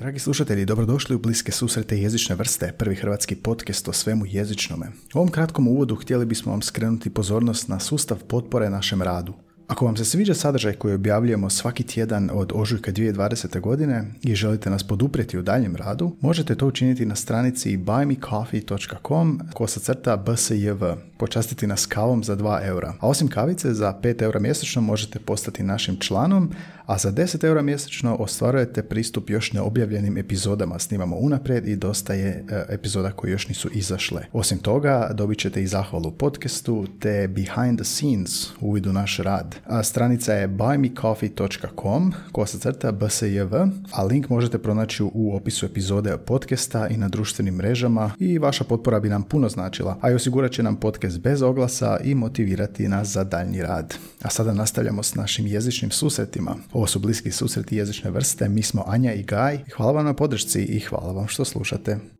Dragi slušatelji, dobrodošli u Bliske susrete jezične vrste, prvi hrvatski podcast o svemu jezičnome. U ovom kratkom uvodu htjeli bismo vam skrenuti pozornost na sustav potpore našem radu. Ako vam se sviđa sadržaj koji objavljujemo svaki tjedan od ožujka 2020. godine i želite nas poduprijeti u daljem radu, možete to učiniti na stranici buymecoffee.com kosa crta bsjv. Počastiti nas kavom za 2 eura. A osim kavice, za 5 eura mjesečno možete postati našim članom, a za 10 eura mjesečno ostvarujete pristup još neobjavljenim epizodama. Snimamo unaprijed i dosta je e, epizoda koje još nisu izašle. Osim toga, dobit ćete i zahvalu podcastu te behind the scenes uvid u naš rad. Stranica je buymecoffee.com kosa crta bsjv, a link možete pronaći u opisu epizode podcasta i na društvenim mrežama i vaša potpora bi nam puno značila, a i osigurat će nam podcast bez oglasa i motivirati nas za daljnji rad. A sada nastavljamo s našim jezičnim susretima. Ovo su bliski susreti jezične vrste, mi smo Anja i Gaj. Hvala vam na podršci i hvala vam što slušate.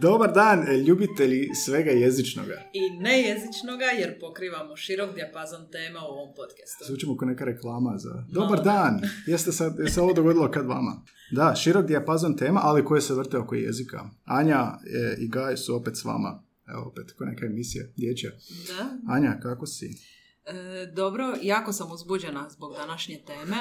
Dobar dan, ljubitelji svega jezičnoga. I nejezičnoga jer pokrivamo širok dijapazon tema u ovom podcastu. Zvučimo kao neka reklama za... Dobar dan! Jeste sad, je se ovo dogodilo kad vama? Da, širok dijapazon tema, ali koje se vrte oko jezika. Anja e, i Gaj su opet s vama. Evo opet, kao neka emisija dječja. Da, Anja, kako si? E, dobro, jako sam uzbuđena zbog današnje teme.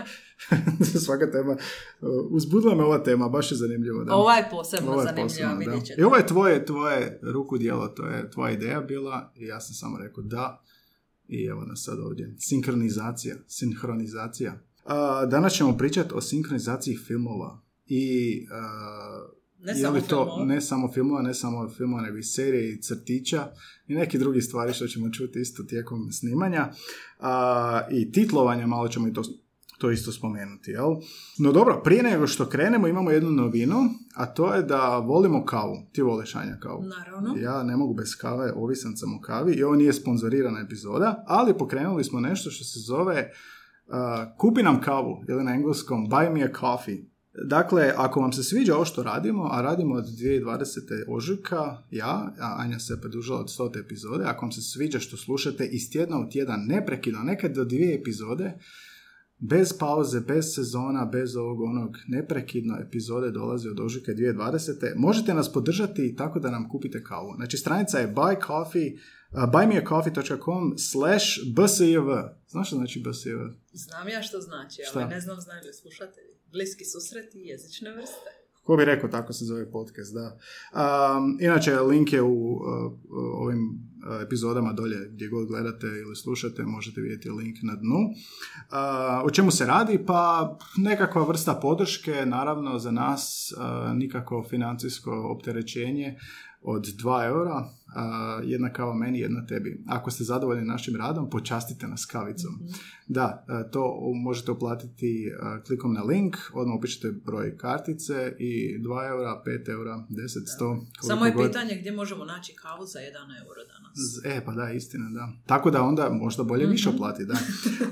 Svaka tema. e, Uzbudila me ova tema, baš je zanimljivo. Da. Ova je posebno Ovo je zanimljiva, posebno, vidjet ćete. I ovo je tvoje, tvoje ruku dijelo, to je tvoja ideja bila i ja sam samo rekao da. I evo nas sad ovdje. Sinkronizacija. Sinhronizacija. A, danas ćemo pričati o sinkronizaciji filmova. I a, Ne samo to filmova. ne samo filmova, ne samo filmova, nego i serije i crtića i neke druge stvari što ćemo čuti isto tijekom snimanja. A, I titlovanja, malo ćemo i to, to isto spomenuti, jel? No dobro, prije nego što krenemo imamo jednu novinu, a to je da volimo kavu. Ti voliš Anja kavu? Naravno. Ja ne mogu bez kave, ovisan sam o kavi i ovo nije sponzorirana epizoda, ali pokrenuli smo nešto što se zove uh, kupi nam kavu ili na engleskom buy me a coffee. Dakle, ako vam se sviđa ovo što radimo, a radimo od 2020. ožujka, ja, a Anja se pridružila od 100. epizode, ako vam se sviđa što slušate iz tjedna u tjedan neprekidno, nekad do dvije epizode, bez pauze, bez sezona, bez ovog onog neprekidno epizode dolazi od ožujka 2020. Možete nas podržati tako da nam kupite kavu. Znači stranica je buy coffee, uh, buymeacoffee.com slash bsjv. Znaš što znači bsjv? Znam ja što znači, ali Šta? ne znam znaju li slušatelji. Bliski susreti jezične vrste. Ko bi rekao, tako se zove podcast, da. Um, inače, link je u uh, ovim uh, epizodama dolje gdje god gledate ili slušate, možete vidjeti link na dnu. Uh, o čemu se radi? Pa nekakva vrsta podrške, naravno za nas uh, nikako financijsko opterećenje od 2 eura, jedna kava meni, jedna tebi. Ako ste zadovoljni našim radom, počastite nas kavicom. Da, e, to možete uplatiti e, klikom na link, odmah upišete broj kartice i 2 eura, 5 eura, 10, 100. koliko Samo je god. pitanje gdje možemo naći kavu za 1 euro danas. E, pa da, istina, da. Tako da onda možda bolje više Mhm. uplati, da.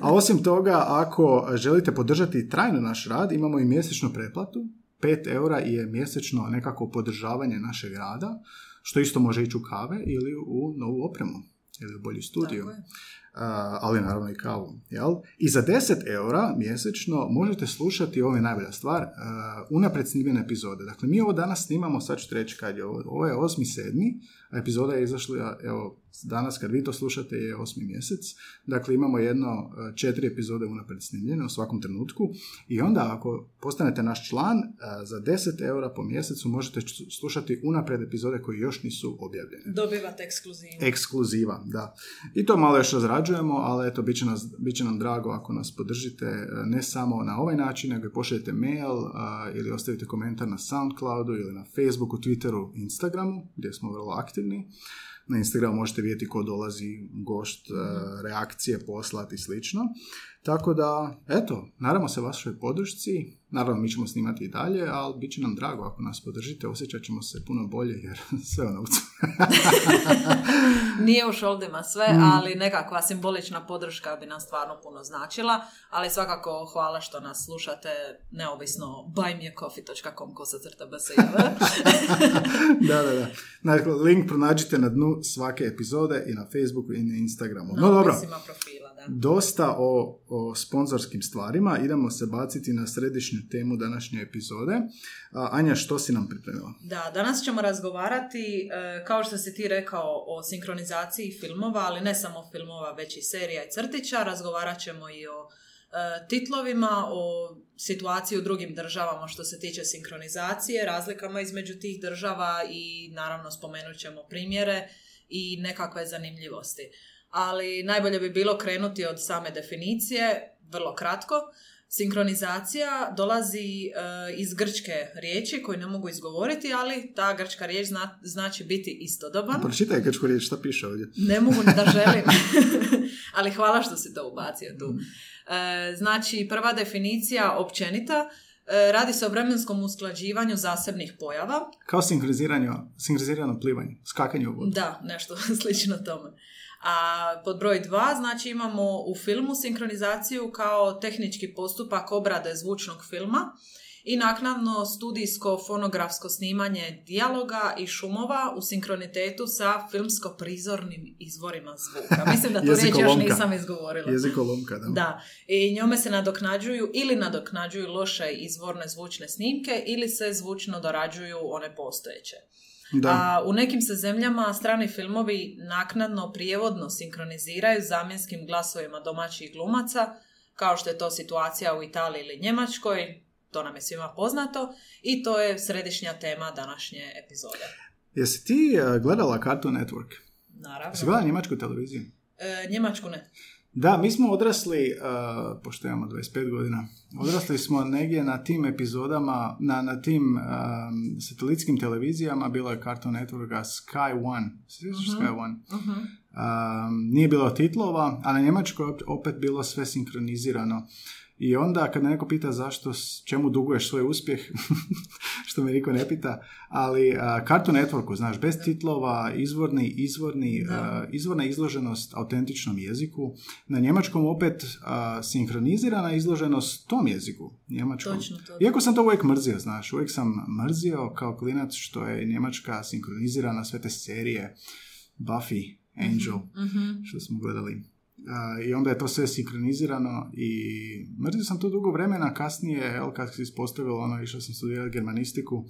A osim toga, ako želite podržati trajno naš rad, imamo i mjesečnu pretplatu. 5 eura je mjesečno nekako podržavanje našeg rada, što isto može ići u kave ili u novu opremu ili u bolji studiju. Tako je. Ali naravno i kavu. Jel? I za 10 eura mjesečno možete slušati, ovo je najbolja stvar, a, unaprijed snimljene epizode. Dakle, mi ovo danas snimamo, sad ću reći kad je ovo, ovo je 8.7. a epizoda je izašla, evo, danas kad vi to slušate je 8. mjesec. Dakle, imamo jedno četiri epizode unaprijed snimljene u svakom trenutku. I onda ako postanete naš član, za 10 eura po mjesecu možete slušati unaprijed epizode koje još nisu objavljene. Dobivate ekskluzivu. Ekskluziva, da. I to malo još razrađujemo, ali eto, bit će, nas, bit će nam drago ako nas podržite e, ne samo na ovaj način, nego i pošaljete mail a, ili ostavite komentar na Soundcloudu ili na Facebooku, Twitteru, Instagramu, gdje smo vrlo aktivni. Na Instagramu možete vidjeti ko dolazi, gošt, e, reakcije poslati i slično. Tako da, eto, nadamo se vašoj podršci Naravno, mi ćemo snimati i dalje, ali bit će nam drago ako nas podržite, osjećat ćemo se puno bolje jer sve o novcu. Nije u šoldima sve, Mm. ali nekakva simbolična podrška bi nam stvarno puno značila, ali svakako hvala što nas slušate neovisno buymeacoffee.com kosacrta bsjv. da, da, da. Dakle, link pronađite na dnu svake epizode i na Facebooku i na Instagramu. Na No dobro, profila, da. dosta o, o sponzorskim stvarima. Idemo se baciti na središnju temu današnje epizode. Anja, što si nam pripremila? Da, danas ćemo razgovarati, e, kao što si ti rekao, o sinkronizaciji filmova, ali ne samo filmova, već i serija i crtića. Razgovarat ćemo i o e, titlovima, o situaciji u drugim državama što se tiče sinkronizacije, razlikama između tih država i naravno spomenut ćemo primjere i nekakve zanimljivosti. Ali najbolje bi bilo krenuti od same definicije, vrlo kratko. Sinkronizacija dolazi e, iz grčke riječi koju ne mogu izgovoriti, ali ta grčka riječ zna- znači biti istodoban. Pročitaj grčku riječ, šta piše ovdje? Ne mogu da želim, ali hvala što si to ubacio tu. E, znači, prva definicija općenita, e, radi se o vremenskom usklađivanju zasebnih pojava, Kao sinkronizirano plivanje, skakanje u vodu. Da, nešto slično tome. A pod broj dva, znači imamo u filmu sinkronizaciju kao tehnički postupak obrade zvučnog filma i naknadno studijsko fonografsko snimanje dijaloga i šumova u sinkronitetu sa filmsko-prizornim izvorima zvuka. Mislim da tu riječ još nisam izgovorila. Jezikolomka, da. Da, i njome se nadoknađuju ili nadoknađuju loše izvorne zvučne snimke ili se zvučno dorađuju one postojeće. Da. A u nekim se zemljama strani filmovi naknadno prijevodno sinkroniziraju zamjenskim glasovima domaćih glumaca, kao što je to situacija u Italiji ili Njemačkoj, to nam je svima poznato, i to je središnja tema današnje epizode. Jesi ti eh, gledala Cartoon Network? Naravno. Jesi gledala njemačku televiziju? E, Njemačku ne. Da, mi smo odrasli, uh, pošto imamo 25 godina, odrasli smo negdje na tim epizodama, na, na tim um, satelitskim televizijama, bilo je Cartoon Networka Sky One. Sjećaš Sky One? Mhm. Um, nije bilo titlova, a na Njemačkoj op- opet bilo sve sinkronizirano. I onda kad me neko pita zašto, čemu duguješ svoj uspjeh, što me niko ne pita, ali uh, Cartoon Networku, znaš, bez titlova, izvorni, izvorni, uh, izvorna izloženost autentičnom jeziku, na njemačkom opet uh, sinkronizirana izloženost tom jeziku, njemačkom. Točno to. Iako sam to uvijek mrzio, znaš, uvijek sam mrzio kao klinac što je njemačka sinkronizirana, sve te serije, Buffy, Angel, Mhm. što smo gledali. I onda je to sve sinkronizirano i mrzio sam to dugo vremena, kasnije, evo kad se ispostavilo ono, išao sam studirati germanistiku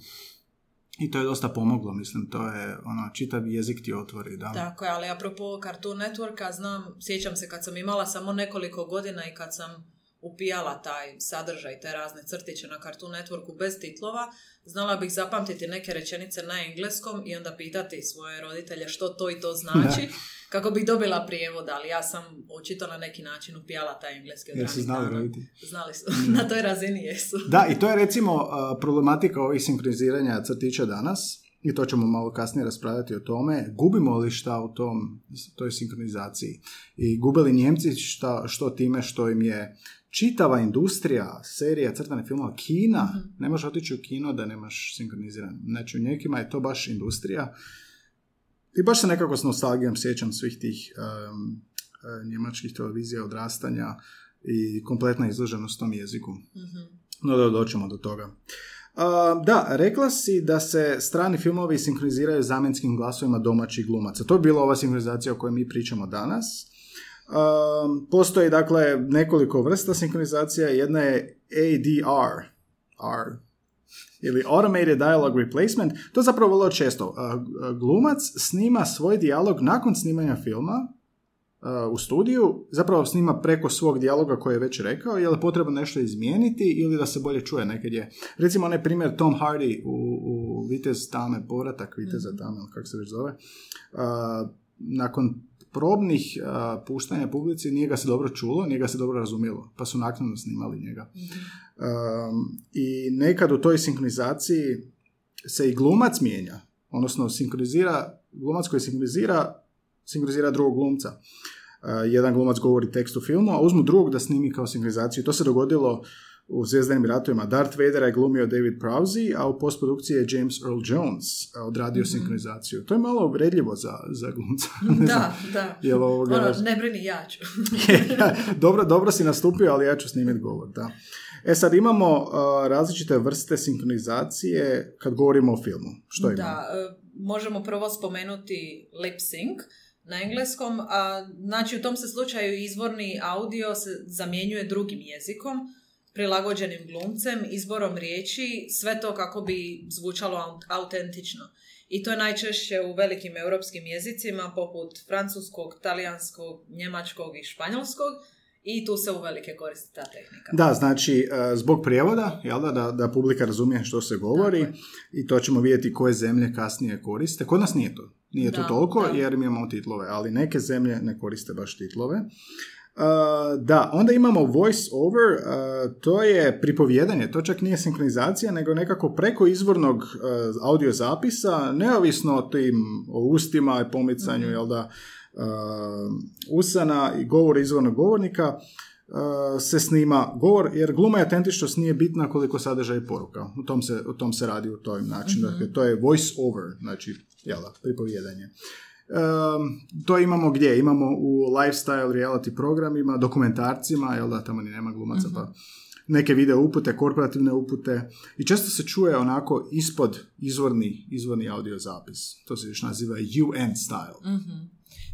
i to je dosta pomoglo, mislim, to je ono, čitav jezik ti otvori, da. Tako je, ali apropo Cartoon Networka, znam, sjećam se kad sam imala samo nekoliko godina i kad sam upijala taj sadržaj, te razne crtiće na Cartoon Networku bez titlova, znala bih zapamtiti neke rečenice na engleskom i onda pitati svoje roditelje što to i to znači, kako bih dobila prijevod, ali ja sam očito na neki način upijala taj engleski od Jer su znali roditelji. Znali su, na toj razini jesu. Da, i to je recimo problematika ovih sinkroniziranja crtića danas, i to ćemo malo kasnije raspravljati o tome, gubimo li šta u tom, toj sinkronizaciji i gube li Njemci šta, što time što im je čitava industrija, serija, crtane filmova, kina, ne možeš otići u kino da nemaš sinkroniziran. Znači u nekima je to baš industrija i baš se nekako s nostalgijom sjećam svih tih e, njemačkih televizija odrastanja i kompletna izloženost tom jeziku. Mhm. No da doćemo do toga. Da, rekla si da se strani filmovi sinkroniziraju zamjenskim glasovima domaćih glumaca. To je bila ova sinkronizacija o kojoj mi pričamo danas. Um, postoji dakle nekoliko vrsta sinkronizacija. Jedna je ADR, R, ili Automated Dialogue Replacement. To je zapravo vrlo često. Uh, glumac snima svoj dijalog nakon snimanja filma u studiju, zapravo snima preko svog dijaloga koji je već rekao, je li potrebno nešto izmijeniti ili da se bolje čuje nekad je. Recimo onaj primjer Tom Hardy u, u Vitez Tame, povratak Viteza Tame, ili kako se već zove, uh, nakon probnih uh, puštanja publici nije ga se dobro čulo, nije ga se dobro razumjelo, pa su naknadno snimali njega. Um, I nekad u toj sinkronizaciji se i glumac mijenja, odnosno sinkronizira, glumac koji sinkronizira, sinkronizira drugog glumca. Uh, jedan glumac govori tekst u filmu, a uzmu drugog da snimi kao sinkronizaciju. To se dogodilo u Zvijezdanim ratovima Darth Vadera je glumio David Prowse, a u postprodukciji je James Earl Jones odradio sinkronizaciju. To je malo uvredljivo za, za glumca. Ne Da, da. jel ovoga- Ono, ne brini, ja ću. dobro, dobro si nastupio, ali ja ću snimiti govor, da. E sad imamo uh, različite vrste sinkronizacije kad govorimo o filmu. Što imamo? Da, e, možemo prvo spomenuti lip sync na engleskom, a znači u tom se slučaju izvorni audio se zamjenjuje drugim jezikom, prilagođenim glumcem, izborom riječi, sve to kako bi zvučalo aut- autentično. I to je najčešće u velikim europskim jezicima poput francuskog, talijanskog, njemačkog i španjolskog i tu se uvelike koristi ta tehnika. Da, znači, uh, zbog prijevoda, jel da, da, da publika razumije što se govori Tako i to ćemo vidjeti koje zemlje kasnije koriste. Kod nas nije to. Nije to Da, toliko da. jer mi imamo titlove, ali neke zemlje ne koriste baš titlove. Uh, da, onda imamo voice over, uh, to je pripovjedanje, to čak nije sinkronizacija, nego nekako preko izvornog uh, audio zapisa, neovisno o tim o ustima i pomicanju, jel da, uh, usana i govor izvornog govornika, uh, se snima govor, jer gluma i autentičnost nije bitna koliko sadržaj i poruka. U tom se, u tom se radi u tom načinu. Dakle, to je voice over, znači, jel da, pripovjedanje. Um, to imamo gdje? Imamo u lifestyle reality programima, dokumentarcima, jel da, tamo ni nema glumaca, pa neke video upute, korporativne upute i često se čuje onako ispod izvorni, izvorni audio zapis. To se još naziva UN style. Mhm.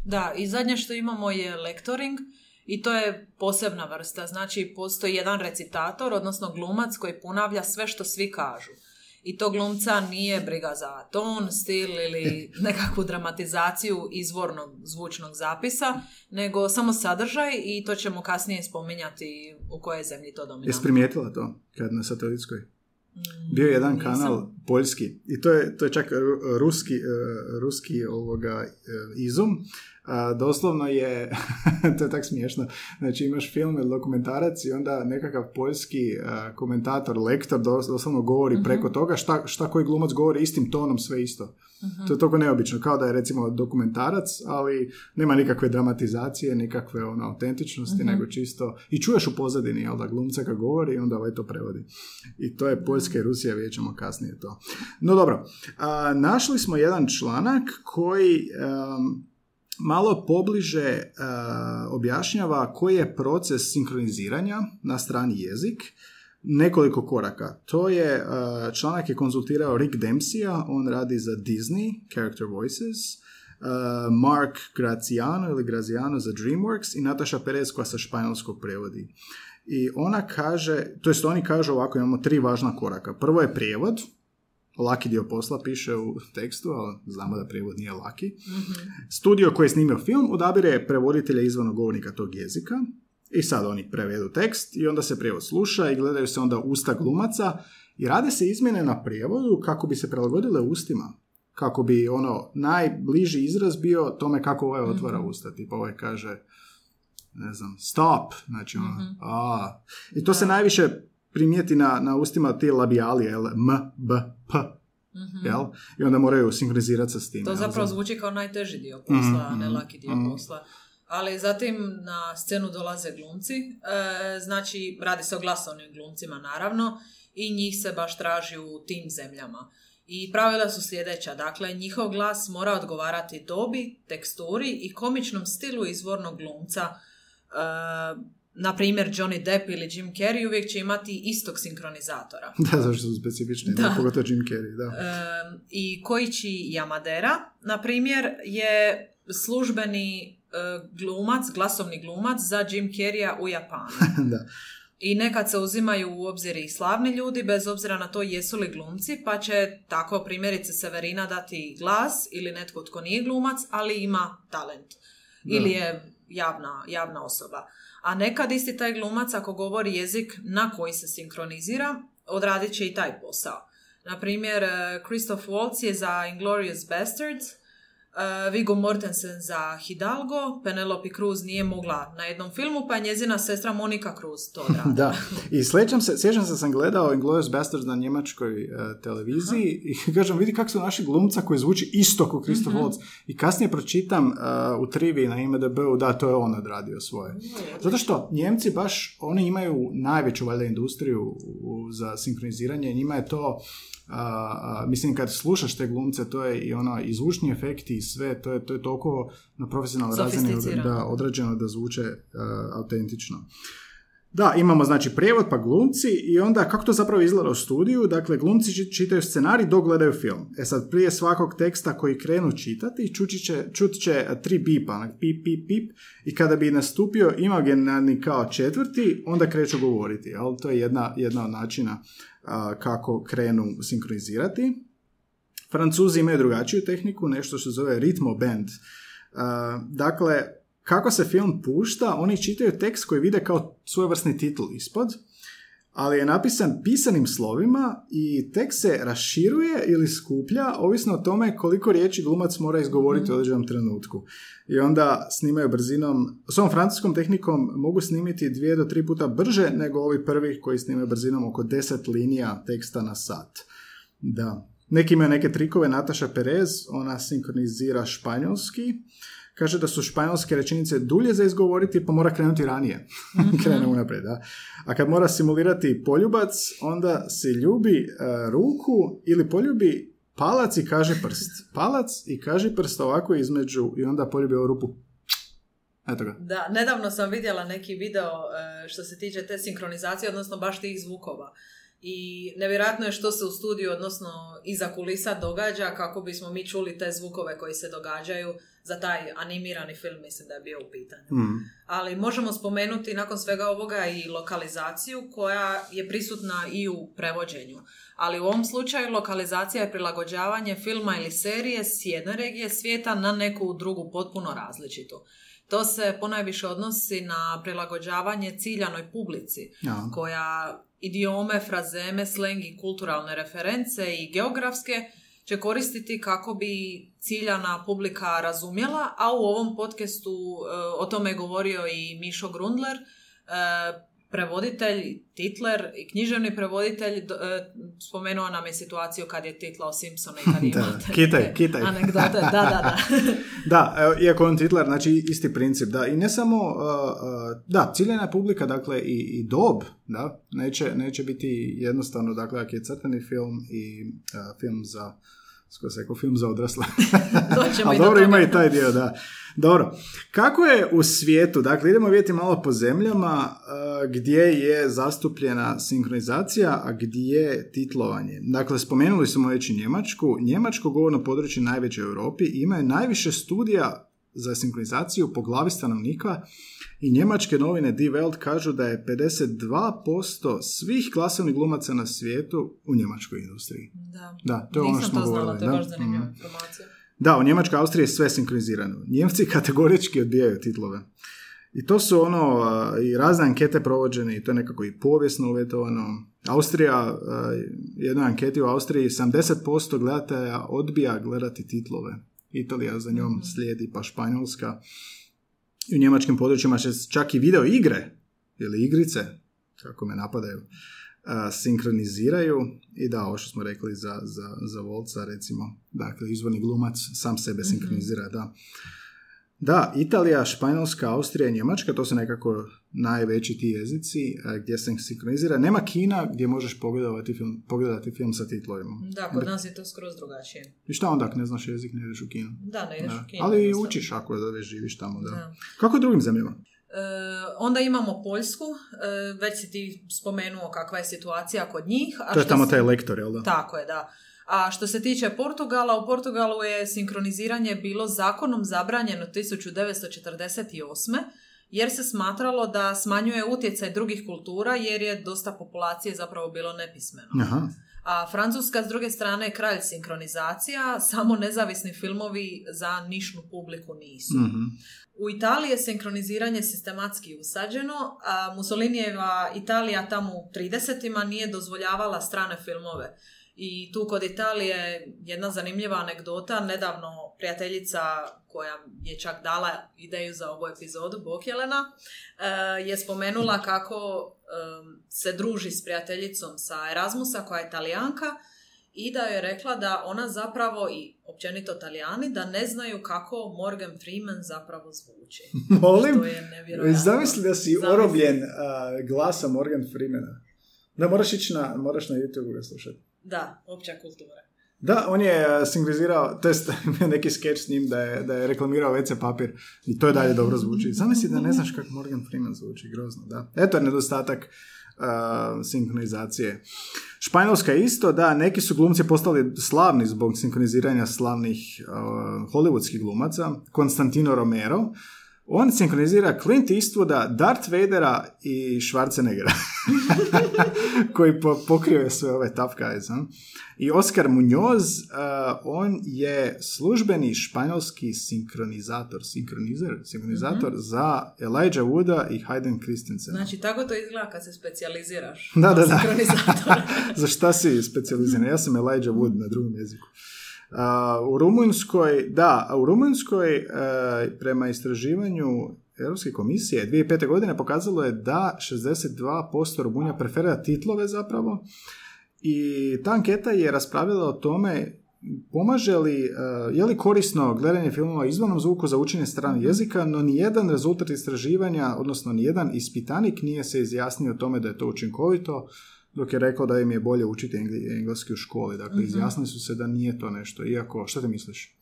Da, i zadnje što imamo je lektoring i to je posebna vrsta. Znači, postoji jedan recitator, odnosno glumac koji ponavlja sve što svi kažu. I to glumca nije briga za ton, stil ili nekakvu dramatizaciju izvornog zvučnog zapisa, nego samo sadržaj i to ćemo kasnije spominjati u kojoj zemlji to Jesi dominantno. primijetila to kad na satelitskoj? Mm, Bio je jedan nisam. kanal poljski i to je, to je čak ru- ruski, eh, ruski ovoga eh, izum. Doslovno je, to je tak smiješno, znači imaš film ili dokumentarac i onda nekakav poljski eh, komentator, lektor dos- doslovno govori Mhm. preko toga šta, šta koji glumac govori istim tonom sve isto. Mhm. To je toliko neobično, kao da je recimo dokumentarac, ali nema nikakve dramatizacije, nikakve ono, autentičnosti, Mhm. nego čisto... I čuješ u pozadini, jel da, glumca kad govori i onda ovaj to prevodi. I to je Poljska i Rusija, vidjet ćemo kasnije to. No dobro, a, našli smo jedan članak koji em, malo pobliže a, objašnjava koji je proces sinkroniziranja na strani jezik, nekoliko koraka. To je, uh, članak je konzultirao Rick Dempsey, on radi za Disney, Character Voices, uh, Mark Graziano ili Graziano za DreamWorks i Natasha Perez koja sa španjolskog prevodi. I ona kaže, to jest oni kažu ovako, imamo tri važna koraka. Prvo je prijevod, laki dio posla piše u tekstu, ali znamo da prijevod nije laki. Mhm. Studio koji je snimio film odabire prevoditelja izvornog govornika tog jezika i sad oni prevedu tekst i onda se prijevod sluša i gledaju se onda usta glumaca i rade se izmjene na prijevodu kako bi se prilagodile ustima. Kako bi ono najbliži izraz bio tome kako ovaj otvara usta. Tipa ovaj kaže ne znam, stop, znači ono, a. I to se najviše primijeti na, na ustima te labijalije, jel, m, b, p, jel? I onda moraju sinkronizirati se s tim. To jel? zapravo zvuči kao najteži dio posla, a ne Mhm, laki dio mhm. posla. Ali zatim na scenu dolaze glumci, e, znači radi se o glasovnim glumcima naravno i njih se baš traži u tim zemljama. I pravila su sljedeća, dakle njihov glas mora odgovarati dobi, teksturi i komičnom stilu izvornog glumca. E, na primjer Johnny Depp ili Jim Carrey uvijek će imati istog sinkronizatora. Da, zašto su specifični, da. Da. pogotovo Jim Carrey, da. Um, I Koichi Yamadera, na primjer, je službeni uh, glumac, glasovni glumac za Jim Carreya u Japanu. da. I nekad se uzimaju u obzir i slavni ljudi, bez obzira na to jesu li glumci, pa će tako primjerice Severina dati glas ili netko tko nije glumac, ali ima talent. Ili je javna, javna osoba. A nekad isti taj glumac ako govori jezik na koji se sinkronizira, odradit će i taj posao. Na primjer, eh, Christoph Waltz je za Inglourious Bastards Uh, Viggo Mortensen za Hidalgo, Penelope Cruz nije mogla na jednom filmu, pa je njezina sestra Monika Cruz to odradila. da, i sjećam se, sjećam se sam gledao Inglourious Basterds na njemačkoj uh, televiziji i kažem, vidi kako su naši glumca koji zvuči isto kao Christoph mm i kasnije pročitam uh, u trivi na IMDb-u da to je on odradio svoje. Zato što Njemci baš, oni imaju najveću valjda industriju za sinkroniziranje, njima je to a, mislim kad slušaš te glumce to je i ono i zvučni efekti i sve to je, to je toliko na profesionalnoj razini da odrađeno da zvuče autentično da, imamo znači prijevod pa glumci i onda kako to zapravo izgleda u studiju, dakle glumci čitaju scenarij dok gledaju film. E sad prije svakog teksta koji krenu čitati čući će, čut će tri bipa, pip, pip, pip i kada bi nastupio imaginarni kao četvrti, onda kreću govoriti. Ali to je jedna, jedna od načina kako krenu sinkronizirati. Francuzi imaju drugačiju tehniku, nešto što se zove ritmo band. dakle, kako se film pušta, oni čitaju tekst koji vide kao svojevrsni titl ispod, ali je napisan pisanim slovima i tekst se raširuje ili skuplja, ovisno o tome koliko riječi glumac mora izgovoriti u određenom trenutku. I onda snimaju brzinom, s ovom francuskom tehnikom mogu snimiti dvije do tri puta brže nego ovi prvi koji snimaju brzinom oko deset linija teksta na sat. Da. Neki imaju neke trikove, Nataša Perez, ona sinkronizira španjolski, kaže da su španjolske rečenice dulje za izgovoriti, pa mora krenuti ranije. mm Krene unaprijed, da. A kad mora simulirati poljubac, onda se ljubi uh, ruku ili poljubi palac i kaže prst. Palac i kaže prst ovako između i onda poljubi ovu rupu. Eto ga. Da, nedavno sam vidjela neki video e, što se tiče te sinkronizacije, odnosno baš tih zvukova. I nevjerojatno je što se u studiju, odnosno iza kulisa događa kako bismo mi čuli te zvukove koji se događaju za taj animirani film, mislim da je bio u pitanju. Mm. Ali možemo spomenuti nakon svega ovoga i lokalizaciju koja je prisutna i u prevođenju. Ali u ovom slučaju lokalizacija je prilagođavanje filma ili serije s jedne regije svijeta na neku drugu potpuno različitu. To se ponajviše odnosi na prilagođavanje ciljanoj publici, koja idiome, frazeme, sleng i kulturalne reference i geografske će koristiti kako bi ciljana publika razumjela, a u ovom podcastu e, o tome je govorio i Mišo Grundler, e, prevoditelj, titler i književni prevoditelj e, spomenuo nam je situaciju kad je titlao Simpsona i kad imate kitaj, kitaj. anegdote. Da, da, da. da, evo, iako on titler, znači isti princip. Da, i ne samo, uh, da, ciljena publika, dakle, i, i dob, da, neće, neće biti jednostavno, dakle, ako je crtani film i film za skoro se film za odrasle. Ali dobro, ima i taj dio, da. Dobro. Kako je u svijetu? Dakle, idemo vidjeti malo po zemljama uh, gdje je zastupljena sinkronizacija, a gdje je titlovanje. Dakle, spomenuli smo već i Njemačku. Njemačko govorno područje najveće u Europi ima najviše studija za sinkronizaciju po glavi stanovnika i njemačke novine Die Welt kažu da je 52% svih glasovnih glumaca na svijetu u njemačkoj industriji. Da, da to je ono što smo to znala, to je baš zanimljiva mm. informacija. Da, u Njemačkoj Austriji je sve sinkronizirano. Njemci kategorički odbijaju titlove. I to su ono, i razne ankete provođene i to je nekako i povijesno uvjetovano. Austrija, jednoj anketi u Austriji, 70% gledatelja odbija gledati titlove. Italija za njom mhm. slijedi, pa Španjolska. I u njemačkim područjima će čak i video igre ili igrice, kako me napadaju, sinkroniziraju i da, ovo što smo rekli za, za, za Volca, recimo, dakle, izvorni glumac sam sebe mhm. sinkronizira, da. Da, Italija, Španjolska, Austrija i Njemačka, to su nekako najveći ti jezici gdje se sinkronizira. Nema Kina gdje možeš pogledati film, pogledati film sa titlovima. Da, kod nas je to skroz drugačije. I šta onda ako ne znaš jezik, ne ideš u Kinu? Da, ne ideš u Kinu. Ali učiš ako da već živiš tamo. Da. da. Kako je drugim zemljama? E, onda imamo Poljsku, e, već si ti spomenuo kakva je situacija kod njih. A to je tamo taj lektor, jel da? Tako je, da. A što se tiče Portugala, u Portugalu je sinkroniziranje bilo zakonom zabranjeno 1948 jer se smatralo da smanjuje utjecaj drugih kultura jer je dosta populacije zapravo bilo nepismeno. Aha. A Francuska s druge strane je kralj sinkronizacija, samo nezavisni filmovi za nišnu publiku nisu. Mhm. U Italiji je sinkroniziranje sistematski usađeno, a Mussolinijeva Italija tamo u 30 nije dozvoljavala strane filmove I tu kod Italije jedna zanimljiva anegdota, nedavno prijateljica koja je čak dala ideju za ovu epizodu, Bokjelena, eh, je spomenula kako se druži s prijateljicom sa Erasmusa koja je italijanka i da je rekla da ona zapravo i općenito italijani da ne znaju kako Morgan Freeman zapravo zvuči. Molim? Je. Zamisli da si Zamisli. orobljen a, glasa Morgan Freemana. Da, moraš ići na, moraš na YouTube ga slušati. Da, opća kultura. Da, on je a, sinkronizirao, to imao neki skeč s njim da je, da je reklamirao WC papir i to je dalje dobro zvuči. Zamisli da ne znaš kako Morgan Freeman zvuči, grozno, da. Eto je nedostatak a, sinkronizacije. Španjolska isto, da, neki su glumci postali slavni zbog sinkroniziranja slavnih uh, hollywoodskih glumaca. Konstantino Romero, on sinkronizira Clint Eastwooda, Darth Vadera i Schwarzeneggera, koji po, pokrio sve ove tough guys. hm? I Oscar Munoz, uh, on je službeni španjolski sinkronizator, sinkronizer, sinkronizator za Elijah Wooda i Hayden Christensen. Znači, tako to izgleda kad se specijaliziraš. Da, da, da. Za šta si specijaliziran? Ja sam Elijah Wood na drugom jeziku. U Rumunjskoj, da, u Rumunjskoj uh, prema istraživanju Europske komisije 2005. godine pokazalo je da 62% Rumunja preferira titlove zapravo i ta anketa je raspravljala o tome pomaže li, uh, je li korisno gledanje filmova izvornom zvuku za učenje stranih jezika, no nijedan rezultat istraživanja, odnosno nijedan ispitanik nije se izjasnio o tome da je to učinkovito, dok je rekao da im je bolje učiti engleski u školi. Dakle, izjasnili su se da nije to nešto. Iako, što ti misliš?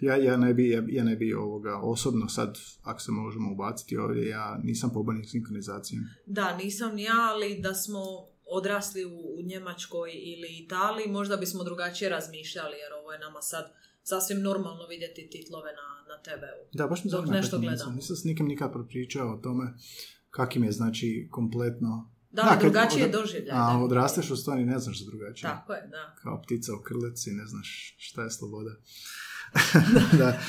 Ja, ja ne bi, ja, ja ne bi ovoga osobno sad, ako se možemo ubaciti ovdje, ja nisam pobornik sinkronizacije. Da, nisam ni ja, ali da smo odrasli u, u Njemačkoj ili Italiji, možda bismo drugačije razmišljali, jer ovo je nama sad sasvim normalno vidjeti titlove na, na TV-u. Da, baš mi Dok nešto gledam. nisam. Nisam s nikim nikad pričao o tome kakim je, znači, kompletno... Da, kad drugačije od- doživljaj. A da. odrasteš u stvari ne znaš za drugačije. Tako je, da. Kao ptica u krlici, ne znaš šta je sloboda. da.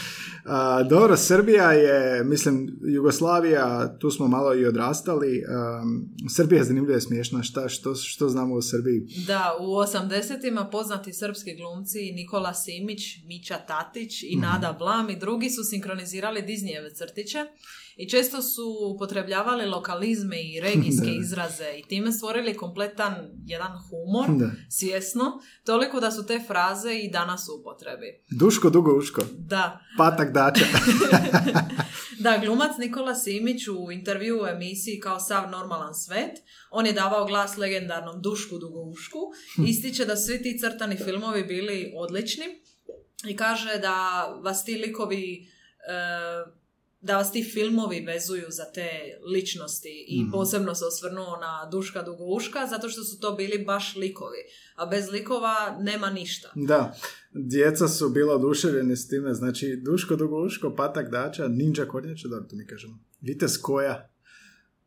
A, dobro, Srbija je, mislim, Jugoslavija, tu smo malo i odrastali. Um, Srbija je zanimljiva i smiješna. Šta, što, što znamo o Srbiji? Da, u 80-ima poznati srpski glumci Nikola Simić, Mića Tatić i Nada Blam i drugi su sinkronizirali Disneyjeve crtiće i često su upotrebljavali lokalizme i regijske Da. izraze i time stvorili kompletan jedan humor, Da. svjesno, toliko da su te fraze i danas u upotrebi. Duško, dugo uško. Da, Patak dača. Da, glumac Nikola Simić u intervju u emisiji kao sav normalan svet, on je davao glas legendarnom Dušku Dugoušku, ističe da svi ti crtani filmovi bili odlični i kaže da vas ti likovi, e, da vas ti filmovi vezuju za te ličnosti i posebno se osvrnuo na Duška Dugouška zato što su to bili baš likovi, a bez likova nema ništa. Da, djeca su bila oduševljeni s time, znači Duško, dugo uško, patak dača, ninja kornjača, dobro to mi kažemo. Vitez koja.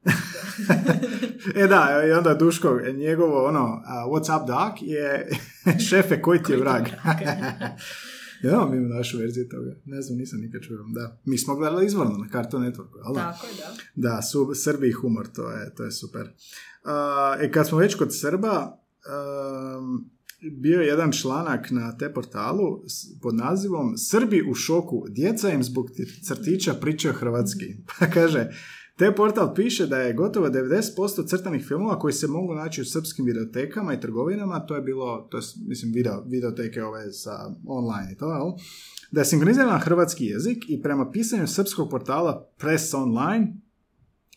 e da, i onda Duško, njegovo ono, a, what's up doc, je šefe, koji ti je vrag. Ja, mi imamo našu verziju toga. Ne znam, nisam nikad čuo. Da. Mi smo gledali izvorno na Cartoon Networku, ali. Tako je, da. Da, su, Srbi i humor, to je, to je super. Uh, e, kad smo već kod Srba, um, bio je jedan članak na te portalu pod nazivom Srbi u šoku, djeca im zbog ti- crtića pričaju hrvatski. Pa kaže, te portal piše da je gotovo 90% crtanih filmova koji se mogu naći u srpskim videotekama i trgovinama, to je bilo, to je, mislim, video, videoteke ove sa online i to, jel? da je sinkroniziran hrvatski jezik i prema pisanju srpskog portala Press Online,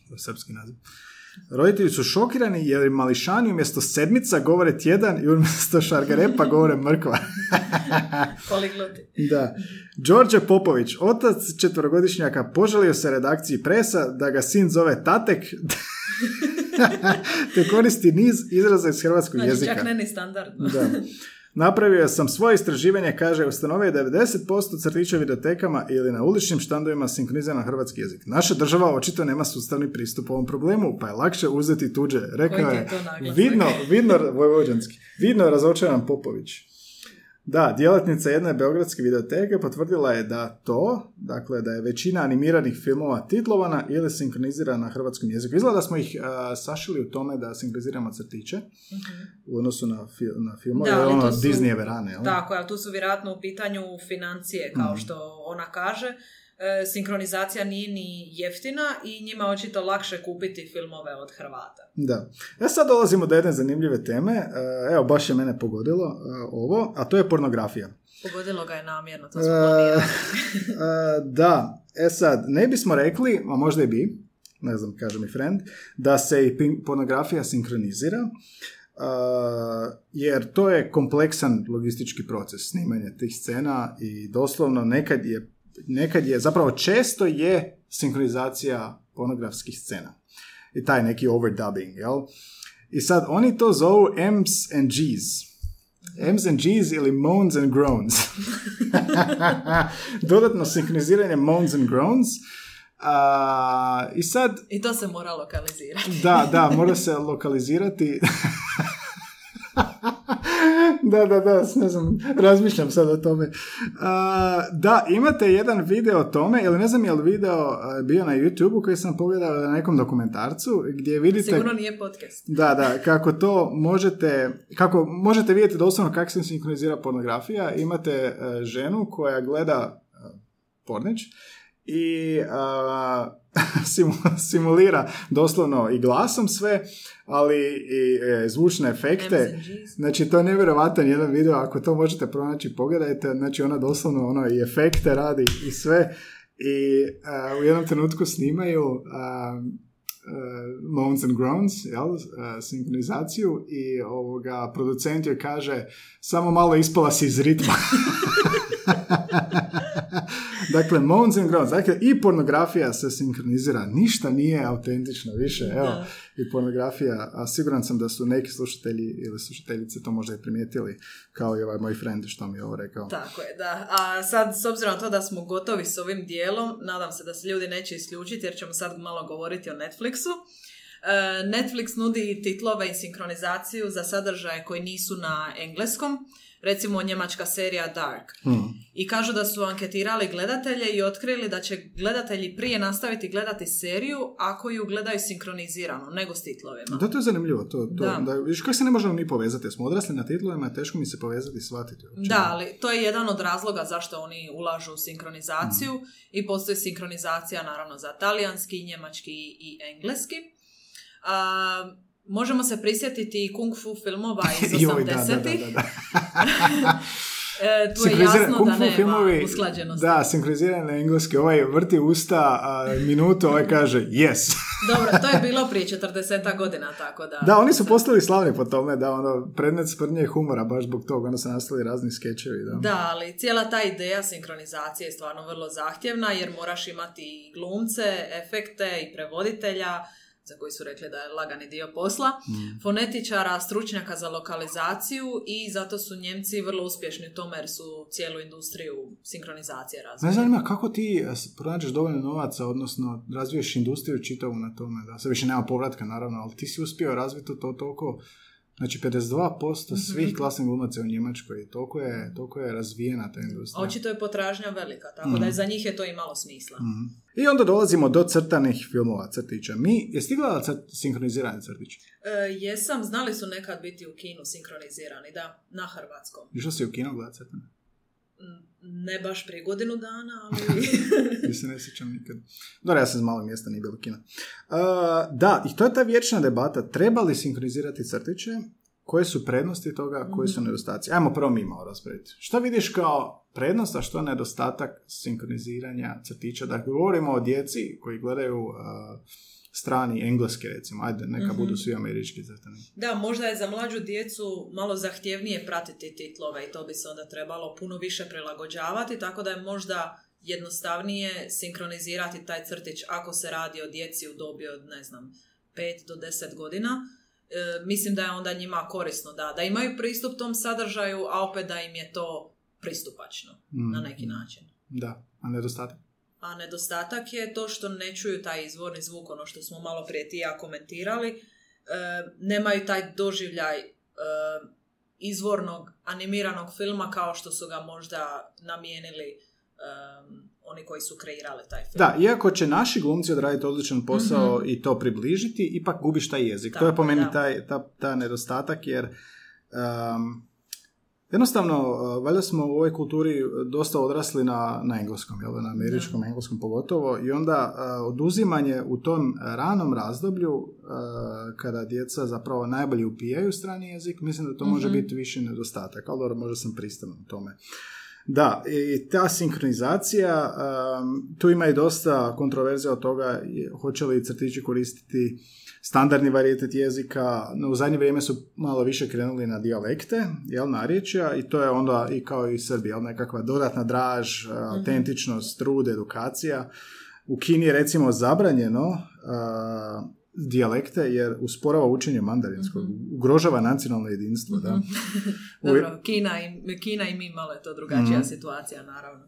to je srpski naziv, roditelji su šokirani jer mališani umjesto sedmica govore tjedan i umjesto šargarepa govore mrkva. Da. Đorđe Popović, otac četvorogodišnjaka, požalio se redakciji presa da ga sin zove Tatek te koristi niz izraza iz hrvatskog Znači, jezika. čak ne ni standardno. Da. Napravio sam svoje istraživanje, kaže, ustanovio je 90% crtića u videotekama ili na uličnim štandovima sinkroniziran hrvatski jezik. Naša država očito nema sustavni pristup ovom problemu, pa je lakše uzeti tuđe. Rekao je, vidno, vidno, vojvođanski, vidno razočaran Popović. Da, djelatnica jedne beogradske videoteke potvrdila je da to, dakle da je većina animiranih filmova titlovana ili sinkronizirana na hrvatskom jeziku. Izgleda da smo ih uh, sašili u tome da sinkroniziramo crtiće u odnosu na, fi- na filmove, Da, ono su- Disneyjeve rane? Tako, ali tu su vjerojatno u pitanju financije, kao Mhm. što ona kaže. E, sinkronizacija nije ni jeftina i njima očito lakše kupiti filmove od Hrvata. Da. Ja sad dolazimo do jedne zanimljive teme, uh, evo baš je mene pogodilo uh, ovo, a to je pornografija. Pogodilo ga je namjerno, to smo E, da, e sad, ne bismo rekli, a možda i bi, ne znam, kaže mi friend, da se i pornografija sinkronizira, uh, jer to je kompleksan logistički proces snimanja tih scena i doslovno nekad je, nekad je, zapravo često je sinkronizacija pornografskih scena. I taj neki overdubbing, jel? I sad, oni to zovu M's and G's. M's and G's ili moans and groans. Dodatno sinkroniziranje moans and groans. A, I sad, I to se mora lokalizirati. da, da, mora se lokalizirati. da, da, da, ne znam, razmišljam sad o tome. A, da, imate jedan video o tome, ili ne znam je li video a, bio na YouTube-u koji sam pogledao na nekom dokumentarcu, gdje vidite... Sigurno nije podcast. Da, da, kako to možete, kako možete vidjeti doslovno kako se sinkronizira pornografija. Imate e, ženu koja gleda e, pornić i a, simulira doslovno i glasom sve, ali i e, zvučne efekte. Znači, to je nevjerojatan jedan video, ako to možete pronaći, pogledajte, znači ona doslovno ono, i efekte radi i sve. I a, u jednom trenutku snimaju a, uh, moans and groans, jel, uh, sinkronizaciju i ovoga, producent joj kaže samo malo ispala si iz ritma. dakle, moans and groans, dakle i pornografija se sinkronizira, ništa nije autentično više, evo, Da. i pornografija, a siguran sam da su neki slušatelji ili slušateljice to možda i primijetili, kao i ovaj moj friend što mi je ovo rekao. Tako je, da. A sad, s obzirom na to da smo gotovi s ovim dijelom, nadam se da se ljudi neće isključiti jer ćemo sad malo govoriti o Netflixu. E, Netflix nudi titlove i sinkronizaciju za sadržaje koji nisu na engleskom, recimo njemačka serija Dark. Hmm. I kažu da su anketirali gledatelje i otkrili da će gledatelji prije nastaviti gledati seriju ako ju gledaju sinkronizirano, nego s titlovima. Da, to je zanimljivo. To, to, da. Da. vidiš, kako se ne možemo mi povezati? Smo odrasli na titlovima, teško mi se povezati i shvatiti. uopće. Da, ali to je jedan od razloga zašto oni ulažu u sinkronizaciju i postoji sinkronizacija naravno za talijanski, njemački i engleski. A, možemo se prisjetiti i kung fu filmova iz Joj, da, da, 80-ih. da, da, da. E, tu je jasno Kung da nema filmovi, usklađenosti. Da, sinkronizirani na engleski. Ovaj vrti usta a, minutu, ovaj kaže yes. Dobro, to je bilo prije 40 godina, tako da... da, oni su postali slavni po tome, da, ono, predmet sprnje i humora, baš zbog toga, onda se nastali razni skečevi, da. Da, ali cijela ta ideja sinkronizacije je stvarno vrlo zahtjevna jer moraš imati i glumce, efekte i prevoditelja za koji su rekli da je lagani dio posla, Mm. fonetičara, stručnjaka za lokalizaciju i zato su Njemci vrlo uspješni u tome jer su cijelu industriju sinkronizacije Ne razvili. zanima kako ti s- pronađeš dovoljno novaca, odnosno razviješ industriju čitavu na tome, da sve više nema povratka naravno, ali ti si uspio razviti to toliko, znači 52% svih Mhm. klasnih glumaca u Njemačkoj, i toliko je, toliko je razvijena ta industrija. Očito je potražnja velika, tako Mhm. da je za njih je to imalo smisla. Mhm. I onda dolazimo do crtanih filmova, crtića. Mi, jesi ti gledala crt, sinkronizirane crtiće? E, jesam, znali su nekad biti u kinu sinkronizirani, da, na hrvatskom. Išla si u kino gledati crtane? Mm, Ne baš prije godinu dana, ali... Ja se ne sjećam nikad. Dobro, ja sam iz malog mjesta, nije bilo kina. Uh, da, i to je ta vječna debata. Treba li sinkronizirati crtiće? Koje su prednosti toga, koji su nedostaci? Ajmo prvo mi malo raspraviti. Što vidiš kao prednost, a što nedostatak sinkroniziranja crtića? Dakle, govorimo o djeci koji gledaju uh, strani engleski, recimo. Ajde, neka Mhm. budu svi američki crtani. Da, možda je za mlađu djecu malo zahtjevnije pratiti titlove i to bi se onda trebalo puno više prilagođavati, tako da je možda jednostavnije sinkronizirati taj crtić ako se radi o djeci u dobi od, ne znam, 5 do 10 godina. E, mislim da je onda njima korisno da, da imaju pristup tom sadržaju, a opet da im je to pristupačno Mm. na neki način. Da, a nedostatak? A nedostatak je to što ne čuju taj izvorni zvuk, ono što smo malo prije ti ja komentirali. E, nemaju taj doživljaj e, izvornog animiranog filma kao što su ga možda namijenili um, oni koji su kreirali taj film. Da, iako će naši glumci odraditi odličan posao i to približiti, ipak gubiš taj jezik. to je po meni da. taj, ta, ta nedostatak, jer um, jednostavno, uh, valjda smo u ovoj kulturi dosta odrasli na, na engleskom, jel, da, na američkom, engleskom pogotovo, i onda uh, oduzimanje u tom ranom razdoblju, uh, kada djeca zapravo najbolje upijaju strani jezik, mislim da to može Mhm. biti više nedostatak, ali dobro, možda sam pristran u tome. Da, i ta sinkronizacija, um, tu ima i dosta kontroverzija od toga hoće li crtići koristiti standardni varijetet jezika, no u zadnje vrijeme su malo više krenuli na dijalekte, jel, narječja, i to je onda i kao i Srbija, jel, nekakva dodatna draž, autentičnost, trud, edukacija. U Kini je recimo zabranjeno uh, dijalekte jer usporava učenje mandarinskog, ugrožava nacionalno jedinstvo, da. U- Dobro, Kina i, Kina i mi malo je to drugačija Mhm. situacija, naravno.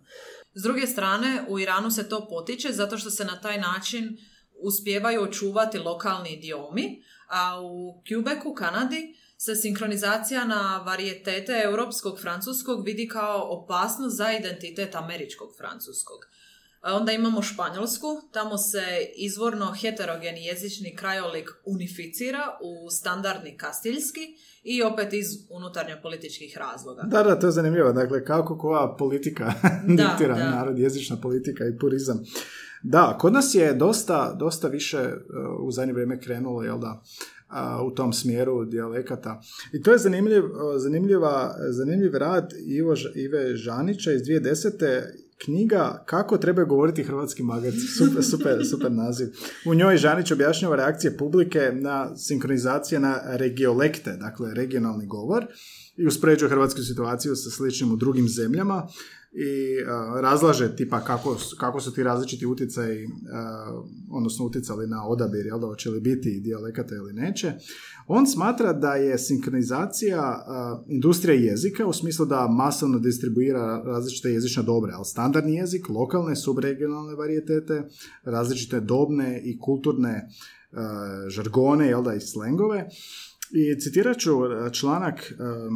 S druge strane, u Iranu se to potiče zato što se na taj način uspijevaju očuvati lokalni idiomi, a u Quebecu, Kanadi, se sinkronizacija na varijetete europskog francuskog vidi kao opasnost za identitet američkog francuskog. A Onda imamo Španjolsku, tamo se izvorno heterogeni jezični krajolik unificira u standardni kastiljski i opet iz unutarnjo političkih razloga. Da, da, to je zanimljivo. Dakle, kako koja politika diktira narod, jezična politika i purizam. Da, kod nas je dosta, dosta više uh, u zadnje vrijeme krenulo, jel da, u tom smjeru dijalekata. I to je zanimljiv, uh, zanimljiva, zanimljiv rad Ivo, Ive Žanića iz 2010. knjiga Kako trebaju govoriti hrvatski magarci. Super, super, super naziv. U njoj Žanić objašnjava reakcije publike na sinkronizacije na regiolekte, dakle regionalni govor i uspoređuje hrvatsku situaciju sa sličnim u drugim zemljama i a, razlaže tipa kako, kako su ti različiti utjecaji, a, odnosno utjecali na odabir, jel da hoće li biti dijalekata ili neće. On smatra da je sinkronizacija a, industrija jezika u smislu da masovno distribuira različite jezične dobre, ali standardni jezik, lokalne, subregionalne varijetete, različite dobne i kulturne žargone, jel da, i slengove. I citirat ću članak a,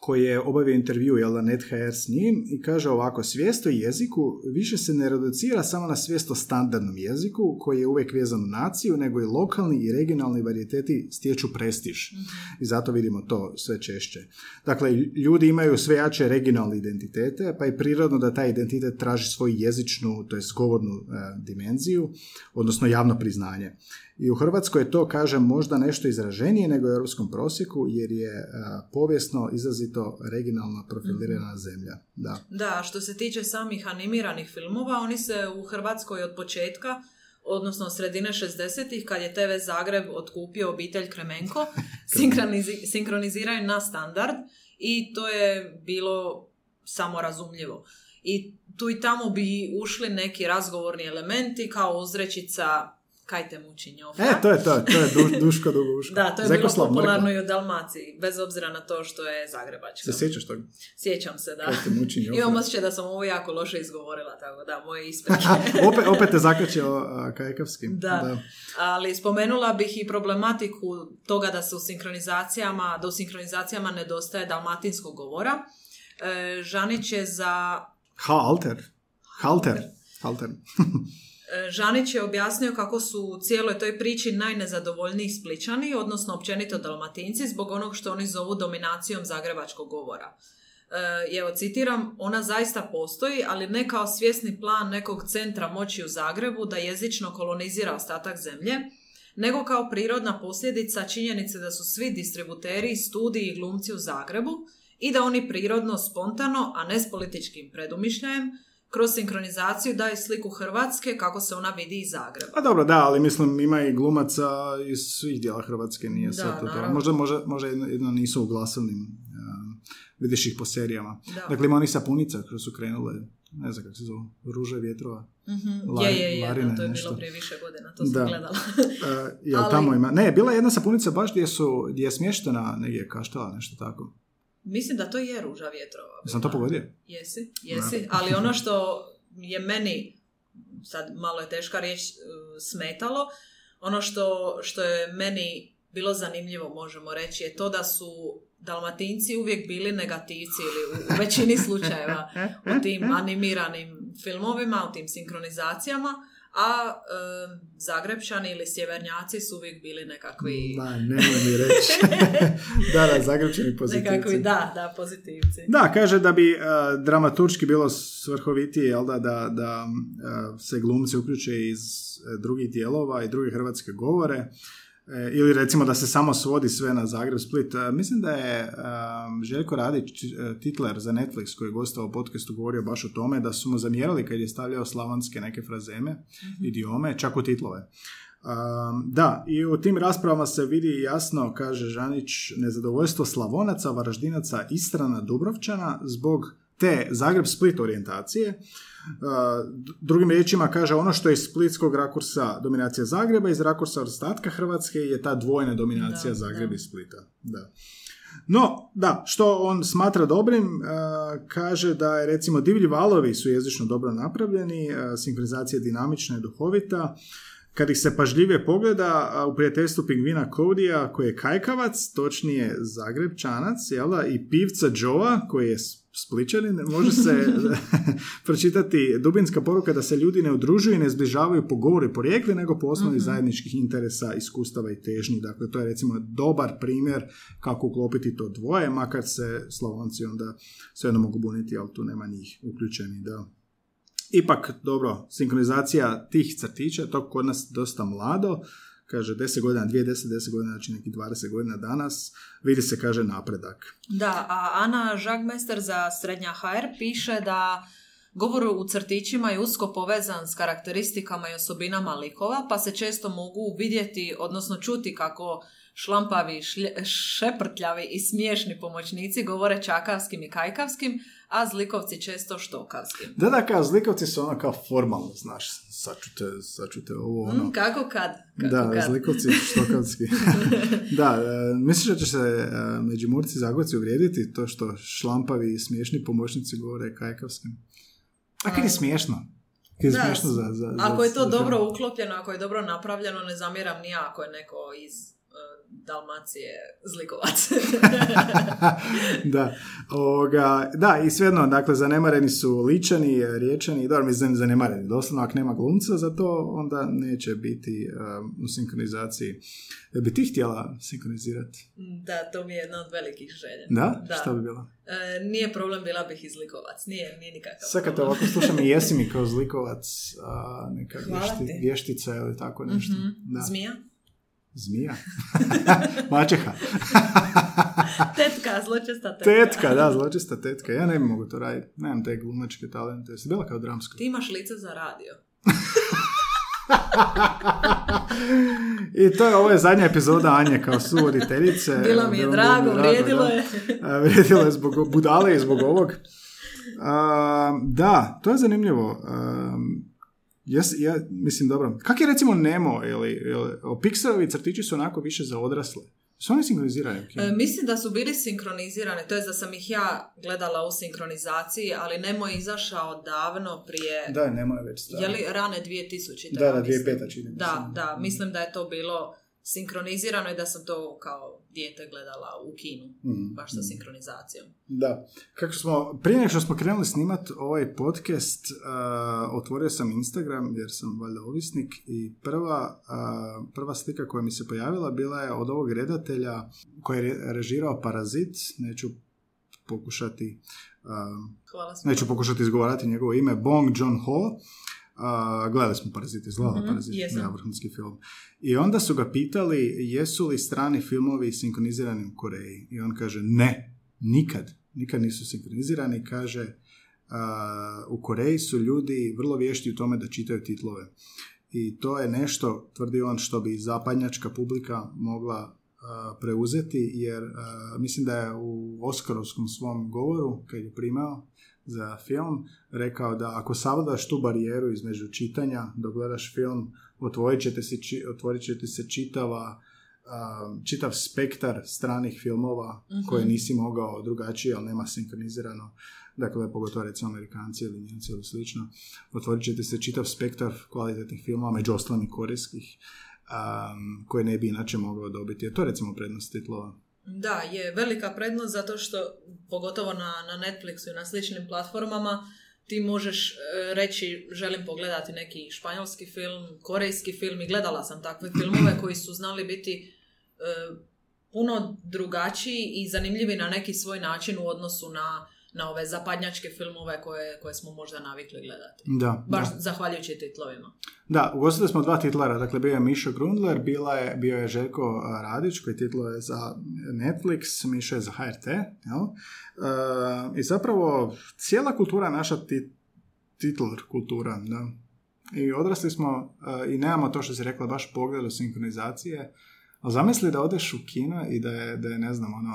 koji je obavio intervju jel da, NetHR s njim i kaže ovako, svijest o jeziku više se ne reducira samo na svijest o standardnom jeziku koji je uvijek vezan u naciju, nego i lokalni i regionalni varijeteti stječu prestiž. I zato vidimo to sve češće. Dakle, ljudi imaju sve jače regionalne identitete, pa je prirodno da taj identitet traži svoju jezičnu, to jest govornu e, dimenziju, odnosno javno priznanje. I u Hrvatskoj je to, kažem, možda nešto izraženije nego u europskom prosjeku, jer je e, povijesno izrazito regionalno profilirana zemlja. Da. Da, a što se tiče samih animiranih filmova, oni se u Hrvatskoj od početka, odnosno od sredine 60-ih, kad je TV Zagreb otkupio obitelj Kremenko, sinkronizi- sinkroniziraju na standard i to je bilo samorazumljivo. I tu i tamo bi ušli neki razgovorni elementi kao uzrečica kaj te muči njofra. E, to je to, to je du, Duško Duguško. Da, to je Zekoslav bilo popularno i u Dalmaciji, bez obzira na to što je zagrebačka. Se sjećaš toga? Sjećam se, da. Kaj te muči njofra? Imam osjećaj da sam ovo jako loše izgovorila, tako da, moje isprike. opet, opet te zakačio uh, kajkavskim. Da. Ali spomenula bih i problematiku toga da se u sinkronizacijama, da u sinkronizacijama nedostaje dalmatinskog govora. E, Žanić je za Halter. Halter. Halter. Žanić je objasnio kako su u cijeloj toj priči najnezadovoljniji spličani, odnosno općenito dalmatinci, zbog onog što oni zovu dominacijom zagrebačkog govora. E, evo, citiram, ona zaista postoji, ali ne kao svjesni plan nekog centra moći u Zagrebu da jezično kolonizira ostatak zemlje, nego kao prirodna posljedica činjenice da su svi distributeri, studiji i glumci u Zagrebu i da oni prirodno, spontano, a ne s političkim predumišljajem, kroz sinkronizaciju daje sliku Hrvatske kako se ona vidi iz Zagreba. Pa dobro, da, ali mislim ima i glumaca iz svih dijela Hrvatske, nije Da, sad to. to. Možda, možda, možda jedno, jedno nisu u glasovnim, um, vidiš ih po serijama. Da. Dakle, ima onih sapunica koji su krenule, ne znam kako se zove, ruže vjetrova. Mhm. Lari- je, je, je, Larine, to je nešto. bilo prije više godina, to sam Da. gledala. Uh, jel Ali- tamo ima? Ne, bila je jedna sapunica baš gdje, su, gdje je smještena negdje kaštela, nešto tako. Mislim da to je ruža vjetrova. Sam to pogodio? Jesi, jesi, ali ono što je meni, sad malo je teška riječ, uh, smetalo, ono što, što je meni bilo zanimljivo, možemo reći, je to da su Dalmatinci uvijek bili negativci ili u većini slučajeva u tim animiranim filmovima, u tim sinkronizacijama, a e, Zagrebčani ili Sjevernjaci su uvijek bili nekakvi... Da, nemoj mi reći. da, da, Zagrebčani pozitivci. Nekakvi, da, da, pozitivci. Da, kaže da bi uh, dramaturški bilo svrhovitije, jel da, da, da uh, se glumci uključe iz uh, drugih dijelova i druge hrvatske govore. E, ili recimo da se samo svodi sve na Zagreb Split. E, mislim da je um, Željko Radić, titler za Netflix koji je gostao u podcastu govorio baš o tome da su mu zamjerali kad je stavljao slavonske neke frazeme, mm-hmm. idiome, čak u titlove. Um, da, i u tim raspravama se vidi jasno, kaže Žanić, nezadovoljstvo Slavonaca, Varaždinaca, Istrana, Dubrovčana zbog te Zagreb-Split orijentacije. Drugim riječima kaže ono što je iz splitskog rakursa dominacija Zagreba, iz rakursa ostatka Hrvatske je ta dvojna dominacija Zagreba i Splita. Da. No, da, što on smatra dobrim, kaže da je recimo divlji valovi su jezično dobro napravljeni, sinkronizacija je dinamična i duhovita, kad ih se pažljivije pogleda u prijateljstvu pingvina Kodija koji je kajkavac, točnije Zagrebčanac, jel da, i pivca Joa koji je Spličanin, može se pročitati dubinska poruka da se ljudi ne udružuju i ne zbližavaju po govori porijekli, nego po osnovi mm zajedničkih interesa, iskustava i težnji. Dakle, to je recimo dobar primjer kako uklopiti to dvoje, makar se Slavonci onda svejedno mogu buniti, ali tu nema njih uključeni. Da. Ipak, dobro, sinkronizacija tih crtića, to kod nas dosta mlado, kaže 10 godina, 2, 10, 10 godina, znači neki 20 godina danas, vidi se, kaže, napredak. Da, a Ana Žagmester za Srednja HR piše da Govor u crtićima je usko povezan s karakteristikama i osobinama likova, pa se često mogu vidjeti, odnosno čuti kako šlampavi, šeprtljavi i smiješni pomoćnici govore čakavskim i kajkavskim, a zlikovci često štokavskim. Da, da, kao zlikovci su ono kao formalno, znaš, sačute, sačute ovo ono. Mm, kako kad? Kako da, kad? zlikovci štokavski. da, e, misliš da će se e, međimurci zagorci uvrijediti to što šlampavi i smiješni pomoćnici govore kajkavskim? A kad je smiješno? Je da, za, za, ako je to dobro uklopljeno, ako je dobro napravljeno, ne zamjeram ni ako je neko iz Dalmacije zlikovac. da, ovoga, da, i svejedno, dakle, zanemareni su ličani, riječani, dobro, mislim, zanemareni, doslovno, ako nema glumca za to, onda neće biti um, u sinkronizaciji. Bi ti htjela sinkronizirati? Da, to mi je jedna od velikih želja. Da? da. Šta bi bila? E, nije problem, bila bih izlikovac. Nije, nije nikakav Sad kad te ovako slušam i jesi mi kao zlikovac a, neka vješti, vještica ili tako nešto. Mm-hmm. Da. Zmija? Zmija? Mačeha. tetka, zločesta tetka. Tetka, da, zločesta tetka. Ja ne bi mogu to raditi. Nemam te glumačke talente. Jesi bila kao dramsko? Ti imaš lice za radio. I to je ovo je zadnja epizoda Anje kao suvoditeljice. Bilo mi je drago, vrijedilo je. vrijedilo je zbog budale i zbog ovog. da, to je zanimljivo. Ja, ja mislim, dobro. Kak je recimo Nemo ili, ili Pixarovi crtići su onako više za odrasle? Su oni sinkronizirani? E, mislim da su bili sinkronizirani, to je da sam ih ja gledala u sinkronizaciji, ali Nemo je izašao davno prije... Da, Nemo je već stavno. Je li rane 2000? Da, da, 2005. čini. Da, da, mislim da je to bilo sinkronizirano i da sam to kao dijete gledala u kinu, mm, baš sa mm. sinkronizacijom. Da. Kako smo, prije nego što smo krenuli snimat ovaj podcast, uh, otvorio sam Instagram jer sam valjda ovisnik i prva, uh, prva slika koja mi se pojavila bila je od ovog redatelja koji je režirao Parazit, neću pokušati uh, neću pokušati izgovarati njegovo ime, Bong Joon-ho, Uh, gledali smo Parazit, izgledala mm-hmm, Parazit, ja, vrhunski film. I onda su ga pitali jesu li strani filmovi sinkronizirani u Koreji. I on kaže ne, nikad. Nikad nisu sinkronizirani. Kaže uh, u Koreji su ljudi vrlo vješti u tome da čitaju titlove. I to je nešto, tvrdi on, što bi zapadnjačka publika mogla uh, preuzeti, jer mislim da je u Oskarovskom svom govoru, kad je primao, za film, rekao da ako savladaš tu barijeru između čitanja dok gledaš film, otvorit ćete se, otvorit ćete se čitava čitav spektar stranih filmova uh koje nisi mogao drugačije, ali nema sinkronizirano. Dakle, pogotovo recimo Amerikanci ili Njemci ili slično. Otvorit ćete se čitav spektar kvalitetnih filmova, među ostalim i korejskih. um, koje ne bi inače mogao dobiti. Je to recimo prednost titlova? Da, je velika prednost zato što, pogotovo na, na Netflixu i na sličnim platformama, ti možeš e, reći želim pogledati neki španjolski film, korejski film i gledala sam takve filmove koji su znali biti e, puno drugačiji i zanimljivi na neki svoj način u odnosu na, na ove zapadnjačke filmove koje, koje smo možda navikli gledati. Da, Baš da. zahvaljujući titlovima. Da, ugostili smo dva titlara, dakle bio je Mišo Grundler, bila je, bio je Željko Radić koji titlo je za Netflix, Mišo je za HRT, jel? E, I zapravo cijela kultura naša ti, titlar kultura, da. I odrasli smo e, i nemamo to što si rekla baš pogled do sinkronizacije, ali zamisli da odeš u kino i da je, da je ne znam, ono,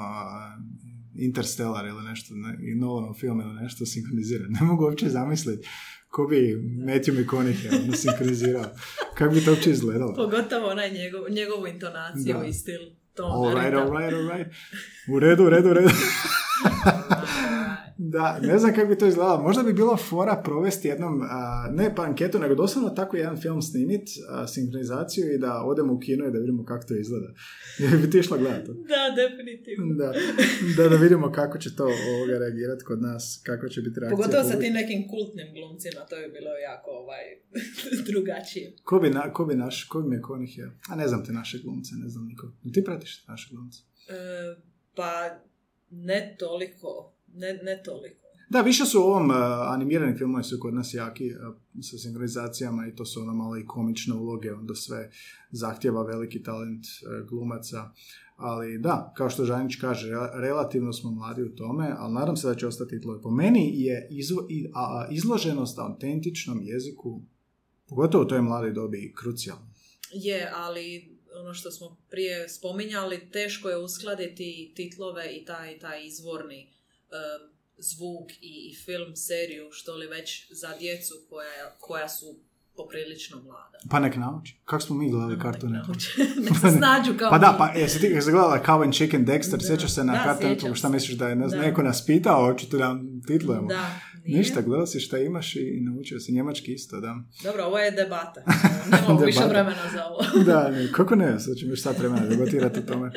Interstellar ili nešto, ne, i Nolanov film ili nešto sinkroniziran. Ne mogu uopće zamisliti ko bi Matthew McConaughey ono sinkronizirao. Kako bi to uopće izgledalo? Pogotovo onaj njegov, njegovu intonaciju Da. i stil. All right, all right, all right. U redu, u redu, u redu. Da, ne znam kako bi to izgledalo. Možda bi bilo fora provesti jednom, ne pa anketu, nego doslovno tako jedan film snimit, sinkronizaciju i da odemo u kino i da vidimo kako to izgleda. Jer bi ti išla gledati. Da, definitivno. Da, da, da vidimo kako će to ovoga reagirati kod nas, kako će biti reakcija. Pogotovo sa tim nekim kultnim glumcima, to bi bilo jako ovaj, drugačije. Ko bi, na, ko bi naš, ko bi me konih je? A ne znam te naše glumce, ne znam niko. Ti pratiš naše glumce? E, pa ne toliko, ne, ne toliko. Da, više su u ovom uh, animirani filmovi su kod nas jaki uh, sa sinkronizacijama i to su ono malo i komične uloge, onda sve zahtjeva veliki talent uh, glumaca. Ali da, kao što Žanić kaže, re- relativno smo mladi u tome, ali nadam se da će ostati titlovi. Po meni je izvo- i- a, a, izloženost autentičnom jeziku, pogotovo u toj mladoj dobi, krucijalna. Je, ali ono što smo prije spominjali, teško je uskladiti titlove i taj, taj izvorni e, zvuk i, i film, seriju, što li već za djecu koja, koja su poprilično mlada. Pa nek nauči. Kako smo mi gledali Cartoon Nek. Nek se snađu kao Pa da, pa jesi ti jesi gledala Cow and Chicken Dexter, Da. sjećaš se na Networku, šta misliš da je ne znam, Da. neko nas pitao, očito da titlujemo. Da, nije. Ništa, gledao si šta imaš i, i naučio si njemački isto, da. Dobro, ovo je debata. Nemamo više Debata. vremena za ovo. da, ne, kako ne, sad ćemo još sad vremena debatirati o tome.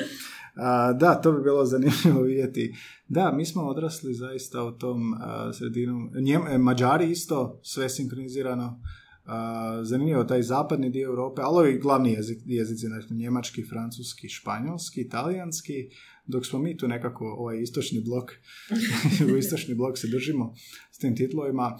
A, da, to bi bilo zanimljivo vidjeti. Da, mi smo odrasli zaista u tom a, sredinu. Njem, e, Mađari isto, sve sinkronizirano. A, zanimljivo, taj zapadni dio Europe, ali ovi glavni jezik, jezici, znači njemački, francuski, španjolski, italijanski, dok smo mi tu nekako ovaj istočni blok, u istočni blok se držimo s tim titlovima.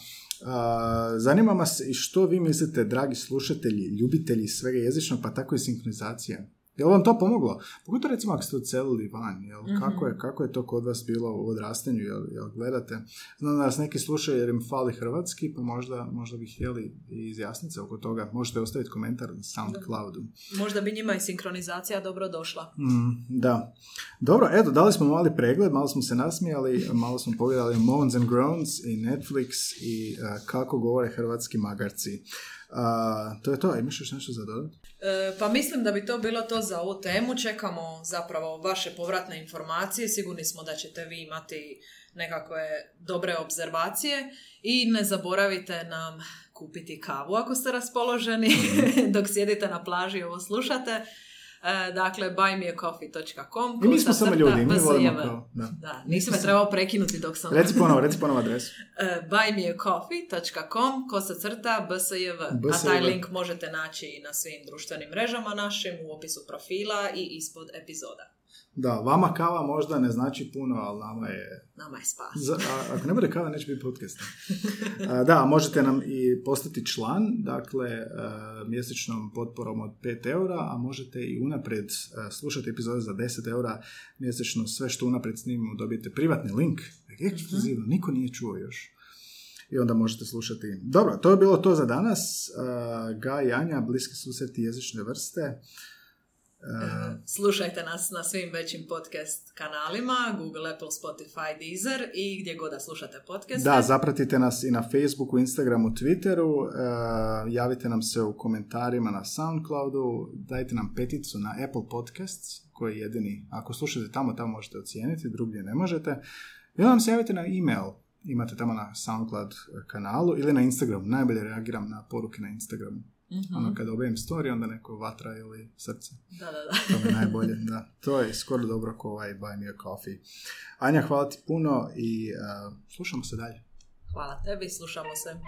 Zanima nas i što vi mislite, dragi slušatelji, ljubitelji svega jezičnog, pa tako i sinkronizacije. Je li vam to pomoglo? Pogotovo recimo ako ste odselili van, jel? Mhm. kako, je, kako je to kod vas bilo u odrastanju, jel, jel gledate? Znam da nas neki slušaju jer im fali hrvatski, pa možda, možda bi htjeli i izjasniti se oko toga. Možete ostaviti komentar na Soundcloudu. Možda bi njima i sinkronizacija dobro došla. Mm, da. Dobro, eto, dali smo mali pregled, malo smo se nasmijali, malo smo pogledali Moans and Groans i Netflix i uh, kako govore hrvatski magarci. Uh, to je to, imaš još nešto za dodati? E, pa mislim da bi to bilo to za ovu temu. Čekamo zapravo vaše povratne informacije. Sigurni smo da ćete vi imati nekakve dobre obzervacije i ne zaboravite nam kupiti kavu ako ste raspoloženi dok sjedite na plaži i ovo slušate. E, dakle, buymeacoffee.com I mi smo samo ljudi, mi BSJV. volimo kao, da. Da, nisi me trebao prekinuti dok sam... Reci ponovo, reci ponovo adresu. Uh, buymeacoffee.com kosa crta bsjv. A taj link možete naći i na svim društvenim mrežama našim, u opisu profila i ispod epizoda. Da, vama kava možda ne znači puno, ali nama je... Nama je spas. Za, a, ako ne bude kava, neće biti podcast. A, da, možete nam i postati član, dakle, a, mjesečnom potporom od 5 eura, a možete i unaprijed a, slušati epizode za 10 eura mjesečno. Sve što unaprijed snimimo dobijete privatni link, ekskluzivno, niko nije čuo još. I onda možete slušati. Dobro, to je bilo to za danas. Ga i Anja, bliski susreti jezične vrste. Slušajte nas na svim većim podcast kanalima, Google, Apple, Spotify, Deezer i gdje god da slušate podcaste. Da, zapratite nas i na Facebooku, Instagramu, Twitteru, e, javite nam se u komentarima na Soundcloudu, dajte nam peticu na Apple Podcasts, koji je jedini, ako slušate tamo, tamo možete ocijeniti, drugdje ne možete. I nam se javite na email, imate tamo na Soundcloud kanalu ili na Instagramu, najbolje reagiram na poruke na Instagramu. Mhm. Ono kad dobijem story, onda neko vatra ili srce. Da, da, da. To je najbolje, da. To je skoro dobro kao ovaj Buy Me a Coffee. Anja, hvala ti puno i uh, slušamo se dalje. Hvala tebi, slušamo se.